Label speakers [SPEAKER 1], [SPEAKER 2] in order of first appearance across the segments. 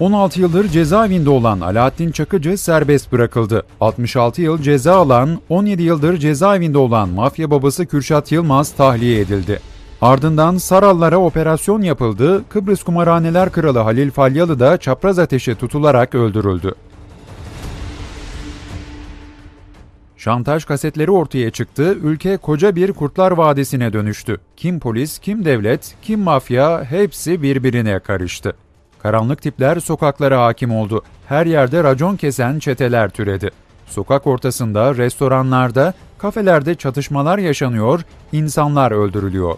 [SPEAKER 1] 16 yıldır cezaevinde olan Alaaddin Çakıcı serbest bırakıldı. 66 yıl ceza alan, 17 yıldır cezaevinde olan mafya babası Kürşat Yılmaz tahliye edildi. Ardından Sarallara operasyon yapıldı, Kıbrıs Kumarhaneler Kralı Halil Falyalı da çapraz ateşe tutularak öldürüldü. Şantaj kasetleri ortaya çıktı, ülke koca bir Kurtlar Vadisi'ne dönüştü. Kim polis, kim devlet, kim mafya hepsi birbirine karıştı. Karanlık tipler sokaklara hakim oldu. Her yerde racon kesen çeteler türedi. Sokak ortasında, restoranlarda, kafelerde çatışmalar yaşanıyor, insanlar öldürülüyor.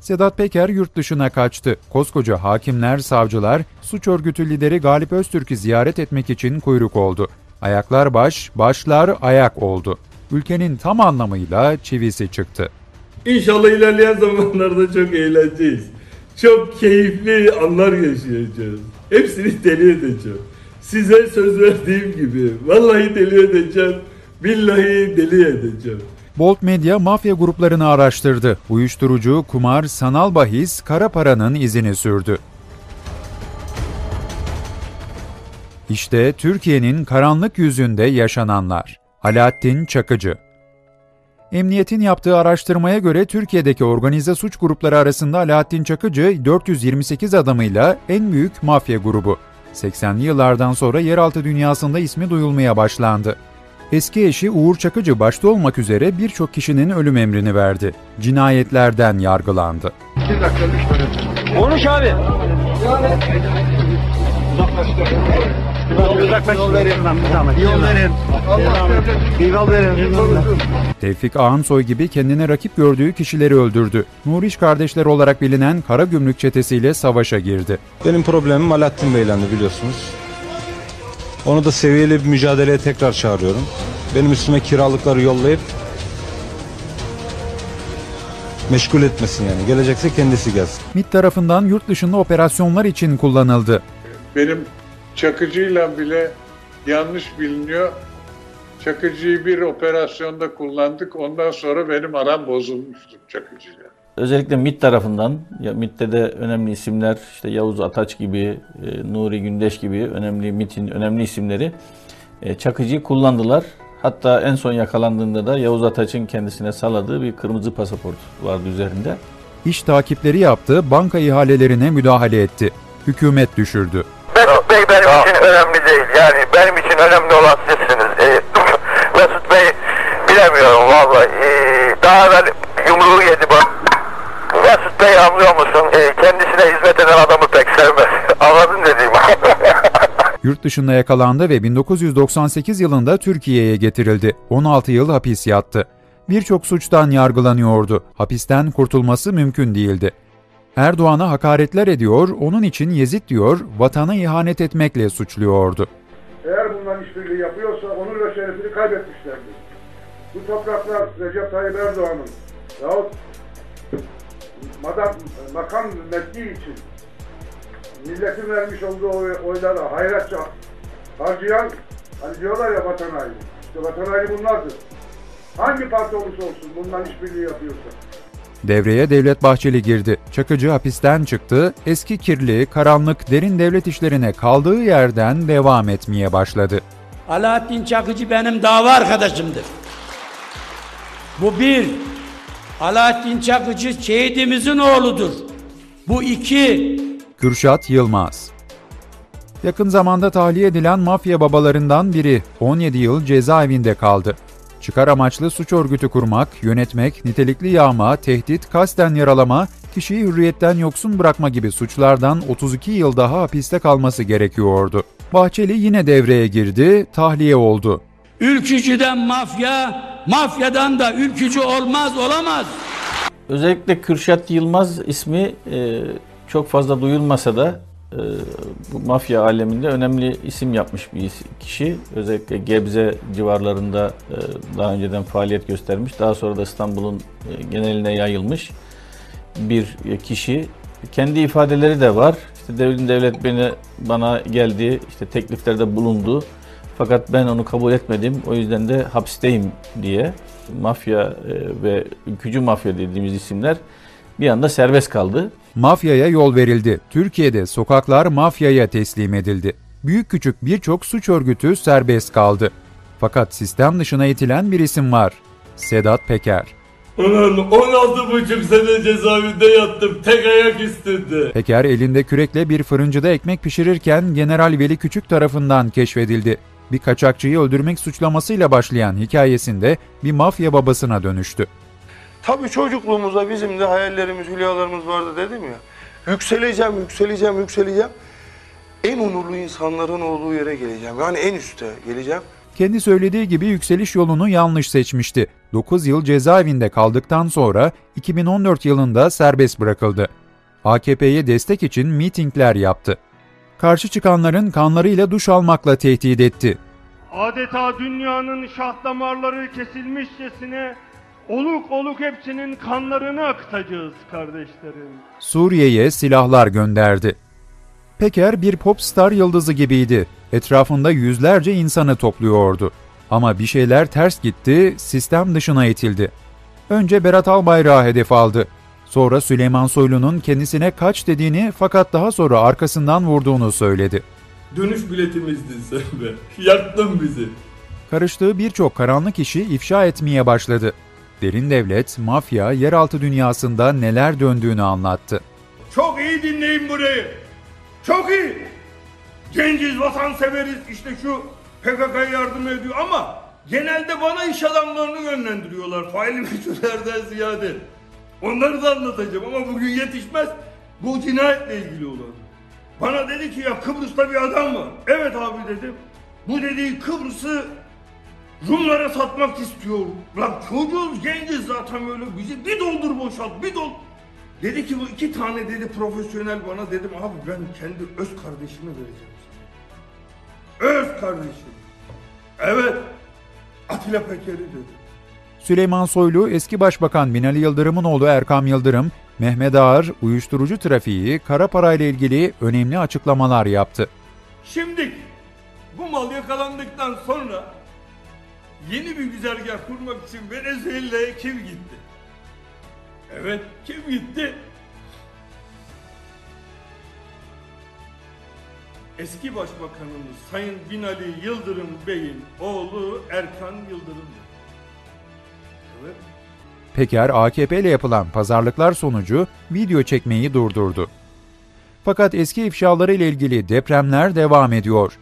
[SPEAKER 1] Sedat Peker yurt dışına kaçtı. Koskoca hakimler, savcılar, suç örgütü lideri Galip Öztürk'ü ziyaret etmek için kuyruk oldu. Ayaklar baş, başlar ayak oldu. Ülkenin tam anlamıyla çivisi çıktı.
[SPEAKER 2] İnşallah ilerleyen zamanlarda çok eğleneceğiz. Çok keyifli anlar yaşayacağız. Hepsini deli edeceğim. Size söz verdiğim gibi. Vallahi deli edeceğim. Billahi deli edeceğim.
[SPEAKER 1] Bolt Medya mafya gruplarını araştırdı. Uyuşturucu, kumar, sanal bahis, kara paranın izini sürdü. İşte Türkiye'nin karanlık yüzünde yaşananlar. Alaaddin Çakıcı Emniyetin yaptığı araştırmaya göre Türkiye'deki organize suç grupları arasında Alaaddin Çakıcı 428 adamıyla en büyük mafya grubu. 80'li yıllardan sonra yeraltı dünyasında ismi duyulmaya başlandı. Eski eşi Uğur Çakıcı başta olmak üzere birçok kişinin ölüm emrini verdi. Cinayetlerden yargılandı.
[SPEAKER 3] Konuş abi. Yol verin. Yol verin. Yol verin.
[SPEAKER 1] Tevfik Ağansoy gibi kendine rakip gördüğü kişileri öldürdü. Nuriş kardeşler olarak bilinen Kara Gümrük çetesiyle savaşa girdi.
[SPEAKER 4] Benim problemim Alaaddin Beylendi biliyorsunuz. Onu da seviyeli bir mücadeleye tekrar çağırıyorum. Benim üstüme kiralıkları yollayıp meşgul etmesin yani. Gelecekse kendisi gelsin.
[SPEAKER 1] MİT tarafından yurt dışında operasyonlar için kullanıldı.
[SPEAKER 5] Benim Çakıcı'yla bile yanlış biliniyor. Çakıcı'yı bir operasyonda kullandık. Ondan sonra benim aram bozulmuştu Çakıcı'yla.
[SPEAKER 6] Özellikle MİT tarafından, ya MİT'te de önemli isimler, işte Yavuz Ataç gibi, e, Nuri Gündeş gibi önemli MİT'in önemli isimleri e, Çakıcı'yı kullandılar. Hatta en son yakalandığında da Yavuz Ataç'ın kendisine sağladığı bir kırmızı pasaport vardı üzerinde.
[SPEAKER 1] İş takipleri yaptı, banka ihalelerine müdahale etti. Hükümet düşürdü.
[SPEAKER 7] Önemli değil. Yani benim için önemli olan sizsiniz. Ee, Mesut Bey bilemiyorum vallahi. Ee, daha evvel yumruğu yedi bak. Mesut Bey anlıyor musun? Ee, kendisine hizmet eden adamı pek sevmez. Anladın dediğimi.
[SPEAKER 1] Yurt dışında yakalandı ve 1998 yılında Türkiye'ye getirildi. 16 yıl hapis yattı. Birçok suçtan yargılanıyordu. Hapisten kurtulması mümkün değildi. Erdoğan'a hakaretler ediyor, onun için Yezid diyor, vatana ihanet etmekle suçluyordu.
[SPEAKER 8] Eğer bunlar işbirliği yapıyorsa onur ve şerefini kaybetmişlerdir. Bu topraklar Recep Tayyip Erdoğan'ın yahut madam, makam mevki için milletin vermiş olduğu oy, oylara hayratça harcayan hani diyorlar ya vatan haini. İşte vatan haini bunlardır. Hangi parti olursa olsun bundan işbirliği yapıyorsa.
[SPEAKER 1] Devreye Devlet Bahçeli girdi. Çakıcı hapisten çıktı, eski kirli, karanlık, derin devlet işlerine kaldığı yerden devam etmeye başladı.
[SPEAKER 9] Alaaddin Çakıcı benim dava arkadaşımdır. Bu bir. Alaaddin Çakıcı şehidimizin oğludur. Bu iki.
[SPEAKER 1] Kürşat Yılmaz Yakın zamanda tahliye edilen mafya babalarından biri 17 yıl cezaevinde kaldı. Çıkar amaçlı suç örgütü kurmak, yönetmek, nitelikli yağma, tehdit, kasten yaralama, kişiyi hürriyetten yoksun bırakma gibi suçlardan 32 yıl daha hapiste kalması gerekiyordu. Bahçeli yine devreye girdi, tahliye oldu.
[SPEAKER 9] Ülkücüden mafya, mafyadan da ülkücü olmaz olamaz.
[SPEAKER 6] Özellikle Kürşat Yılmaz ismi e, çok fazla duyulmasa da bu mafya aleminde önemli isim yapmış bir kişi. Özellikle Gebze civarlarında e, daha önceden faaliyet göstermiş. Daha sonra da İstanbul'un e, geneline yayılmış bir kişi. Kendi ifadeleri de var. İşte devlet devlet beni bana geldi, işte tekliflerde bulundu. Fakat ben onu kabul etmedim. O yüzden de hapisteyim diye mafya ve ülkücü mafya dediğimiz isimler bir anda serbest kaldı.
[SPEAKER 1] Mafyaya yol verildi. Türkiye'de sokaklar mafyaya teslim edildi. Büyük küçük birçok suç örgütü serbest kaldı. Fakat sistem dışına itilen bir isim var. Sedat Peker.
[SPEAKER 2] Ulan 16 buçuk sene cezaevinde yattım. Tek ayak üstünde.
[SPEAKER 1] Peker elinde kürekle bir fırıncıda ekmek pişirirken General Veli Küçük tarafından keşfedildi. Bir kaçakçıyı öldürmek suçlamasıyla başlayan hikayesinde bir mafya babasına dönüştü.
[SPEAKER 10] Tabii çocukluğumuzda bizim de hayallerimiz, hülyalarımız vardı dedim ya. Yükseleceğim, yükseleceğim, yükseleceğim. En onurlu insanların olduğu yere geleceğim. Yani en üste geleceğim.
[SPEAKER 1] Kendi söylediği gibi yükseliş yolunu yanlış seçmişti. 9 yıl cezaevinde kaldıktan sonra 2014 yılında serbest bırakıldı. AKP'ye destek için mitingler yaptı. Karşı çıkanların kanlarıyla duş almakla tehdit etti.
[SPEAKER 11] Adeta dünyanın şah damarları kesilmişçesine oluk oluk hepsinin kanlarını akıtacağız kardeşlerim.
[SPEAKER 1] Suriye'ye silahlar gönderdi. Peker bir popstar yıldızı gibiydi. Etrafında yüzlerce insanı topluyordu. Ama bir şeyler ters gitti, sistem dışına itildi. Önce Berat Albayrak'ı hedef aldı. Sonra Süleyman Soylu'nun kendisine kaç dediğini fakat daha sonra arkasından vurduğunu söyledi.
[SPEAKER 2] Dönüş biletimizdin sen be. Yaktın bizi.
[SPEAKER 1] Karıştığı birçok karanlık işi ifşa etmeye başladı. Derin devlet, mafya, yeraltı dünyasında neler döndüğünü anlattı.
[SPEAKER 8] Çok iyi dinleyin burayı. Çok iyi. Genciz, vatanseveriz işte şu PKK'ya yardım ediyor ama genelde bana iş adamlarını yönlendiriyorlar. Faili meçhullerden ziyade. Onları da anlatacağım ama bugün yetişmez. Bu cinayetle ilgili olan. Bana dedi ki ya Kıbrıs'ta bir adam var. Evet abi dedim. Bu dediği Kıbrıs'ı Rumlara satmak istiyor. Lan çocuğuz genciz zaten böyle bizi bir doldur boşalt bir doldur. Dedi ki bu iki tane dedi profesyonel bana dedim abi ben kendi öz kardeşimi vereceğim sana. Öz kardeşim. Evet. Atilla Peker'i dedi.
[SPEAKER 1] Süleyman Soylu, eski Başbakan Binali Yıldırım'ın oğlu Erkam Yıldırım, Mehmet Ağar, uyuşturucu trafiği, kara parayla ilgili önemli açıklamalar yaptı.
[SPEAKER 8] Şimdi bu mal yakalandıktan sonra yeni bir güzergah kurmak için Venezuela'ya kim gitti? Evet, kim gitti? Eski Başbakanımız Sayın Binali Yıldırım Bey'in oğlu Erkan Yıldırım. Evet.
[SPEAKER 1] Peker, AKP ile yapılan pazarlıklar sonucu video çekmeyi durdurdu. Fakat eski ifşaları ile ilgili depremler devam ediyor.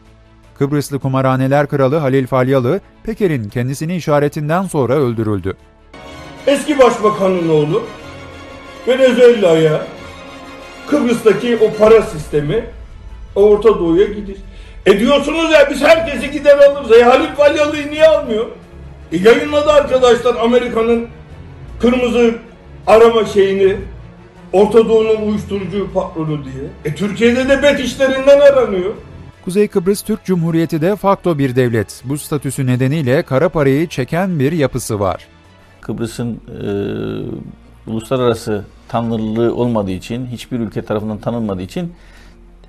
[SPEAKER 1] Kıbrıslı kumarhaneler kralı Halil Falyalı, Peker'in kendisini işaretinden sonra öldürüldü.
[SPEAKER 8] Eski Başbakanın oğlu Venezuela'ya Kıbrıs'taki o para sistemi Orta Doğu'ya gidiyor. E diyorsunuz ya biz herkesi gider alırız. E Halil Falyalı'yı niye almıyor? E yayınladı arkadaşlar Amerika'nın kırmızı arama şeyini Orta Doğu'nun uyuşturucu patronu diye. E Türkiye'de de bet işlerinden aranıyor.
[SPEAKER 1] Kuzey Kıbrıs Türk Cumhuriyeti de fakto bir devlet. Bu statüsü nedeniyle kara parayı çeken bir yapısı var.
[SPEAKER 6] Kıbrıs'ın e, uluslararası tanınırlığı olmadığı için, hiçbir ülke tarafından tanınmadığı için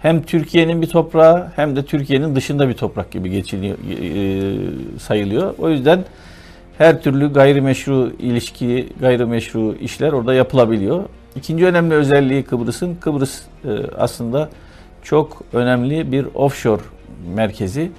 [SPEAKER 6] hem Türkiye'nin bir toprağı hem de Türkiye'nin dışında bir toprak gibi geçiliyor, e, sayılıyor. O yüzden her türlü gayrimeşru ilişki, gayrimeşru işler orada yapılabiliyor. İkinci önemli özelliği Kıbrıs'ın, Kıbrıs e, aslında çok önemli bir offshore merkezi.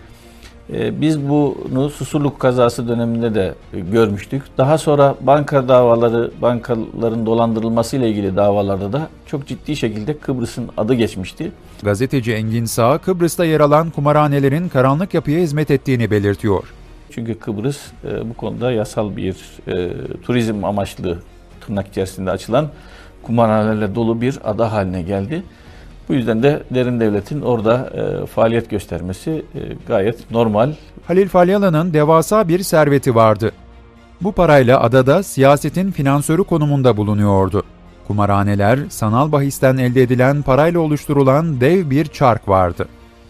[SPEAKER 6] E, biz bunu Susurluk kazası döneminde de görmüştük. Daha sonra banka davaları, bankaların dolandırılması ile ilgili davalarda da çok ciddi şekilde Kıbrıs'ın adı geçmişti.
[SPEAKER 1] Gazeteci Engin Sağ, Kıbrıs'ta yer alan kumarhanelerin karanlık yapıya hizmet ettiğini belirtiyor.
[SPEAKER 6] Çünkü Kıbrıs e, bu konuda yasal bir e, turizm amaçlı tırnak içerisinde açılan kumarhanelerle dolu bir ada haline geldi. Bu yüzden de derin devletin orada e, faaliyet göstermesi e, gayet normal.
[SPEAKER 1] Halil Falyalı'nın devasa bir serveti vardı. Bu parayla adada siyasetin finansörü konumunda bulunuyordu. Kumarhaneler, sanal bahisten elde edilen parayla oluşturulan dev bir çark vardı.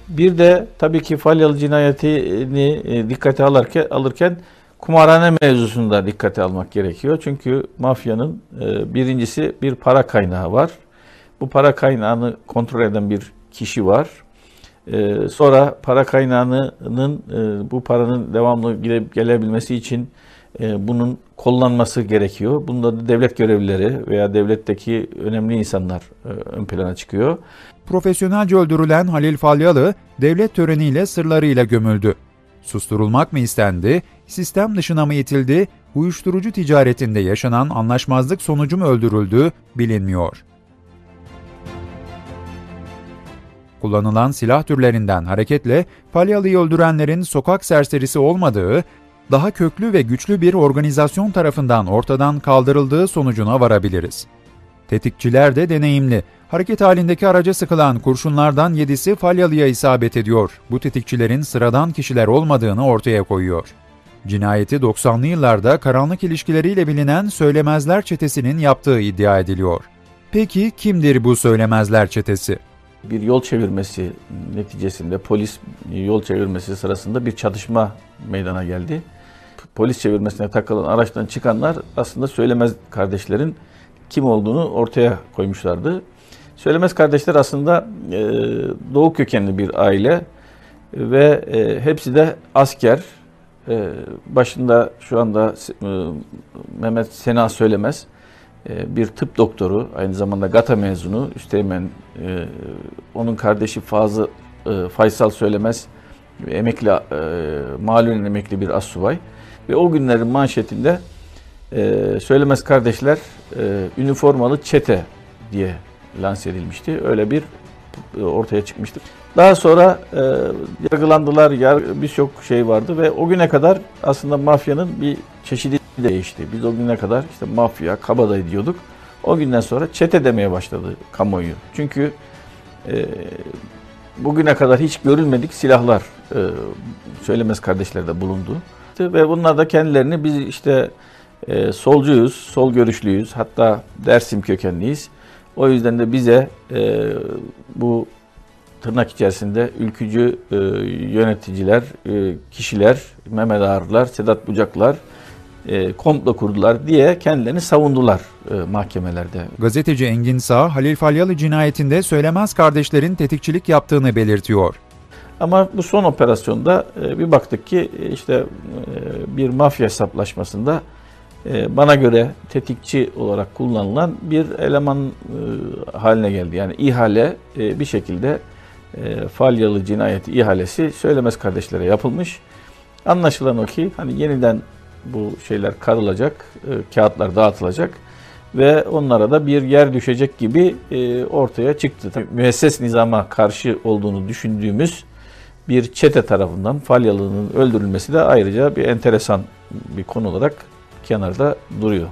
[SPEAKER 6] Bir de tabii ki Falyalı cinayetini e, dikkate alırken, alırken kumarhane mevzusunu da dikkate almak gerekiyor. Çünkü mafyanın e, birincisi bir para kaynağı var. Bu para kaynağını kontrol eden bir kişi var. Ee, sonra para kaynağının e, bu paranın devamlı gele, gelebilmesi için e, bunun kollanması gerekiyor. Bunda da devlet görevlileri veya devletteki önemli insanlar e, ön plana çıkıyor.
[SPEAKER 1] Profesyonelce öldürülen Halil Falyalı devlet töreniyle sırlarıyla gömüldü. Susturulmak mı istendi, sistem dışına mı itildi, uyuşturucu ticaretinde yaşanan anlaşmazlık sonucu mu öldürüldü bilinmiyor. Kullanılan silah türlerinden hareketle Falyalı'yı öldürenlerin sokak serserisi olmadığı, daha köklü ve güçlü bir organizasyon tarafından ortadan kaldırıldığı sonucuna varabiliriz. Tetikçiler de deneyimli. Hareket halindeki araca sıkılan kurşunlardan 7'si Falyalı'ya isabet ediyor. Bu tetikçilerin sıradan kişiler olmadığını ortaya koyuyor. Cinayeti 90'lı yıllarda karanlık ilişkileriyle bilinen Söylemezler çetesinin yaptığı iddia ediliyor. Peki kimdir bu Söylemezler çetesi?
[SPEAKER 6] Bir yol çevirmesi neticesinde polis yol çevirmesi sırasında bir çatışma meydana geldi. Polis çevirmesine takılan araçtan çıkanlar aslında Söylemez kardeşlerin kim olduğunu ortaya koymuşlardı. Söylemez kardeşler aslında e, Doğu kökenli bir aile ve e, hepsi de asker. E, başında şu anda e, Mehmet Sena Söylemez e, bir tıp doktoru, aynı zamanda GATA mezunu, üsteğmen e, onun kardeşi Fazıl e, Faysal Söylemez emekli e, emekli bir assubay ve o günlerin manşetinde e, Söylemez kardeşler e, üniformalı çete diye lanse edilmişti. Öyle bir e, ortaya çıkmıştı. Daha sonra e, yargılandılar, yar, birçok şey vardı ve o güne kadar aslında mafyanın bir çeşidi değişti. Biz o güne kadar işte mafya, kabadayı diyorduk. O günden sonra çete demeye başladı kamuoyu. Çünkü e, bugüne kadar hiç görülmedik silahlar e, söylemez kardeşlerde bulundu. Ve bunlar da kendilerini biz işte e, solcuyuz, sol görüşlüyüz, hatta Dersim kökenliyiz. O yüzden de bize e, bu tırnak içerisinde ülkücü e, yöneticiler, e, kişiler, Mehmet Ağarlar, Sedat Bucaklar e, komplo kurdular diye kendilerini savundular e, mahkemelerde.
[SPEAKER 1] Gazeteci Engin Sağ, Halil Falyalı cinayetinde Söylemez kardeşlerin tetikçilik yaptığını belirtiyor.
[SPEAKER 6] Ama bu son operasyonda e, bir baktık ki e, işte e, bir mafya hesaplaşmasında e, bana göre tetikçi olarak kullanılan bir eleman e, haline geldi. Yani ihale e, bir şekilde e, Falyalı cinayeti ihalesi Söylemez kardeşlere yapılmış. Anlaşılan o ki hani yeniden bu şeyler karılacak, e, kağıtlar dağıtılacak ve onlara da bir yer düşecek gibi e, ortaya çıktı. Tabii, müesses nizama karşı olduğunu düşündüğümüz bir çete tarafından Falyalı'nın öldürülmesi de ayrıca bir enteresan bir konu olarak kenarda duruyor.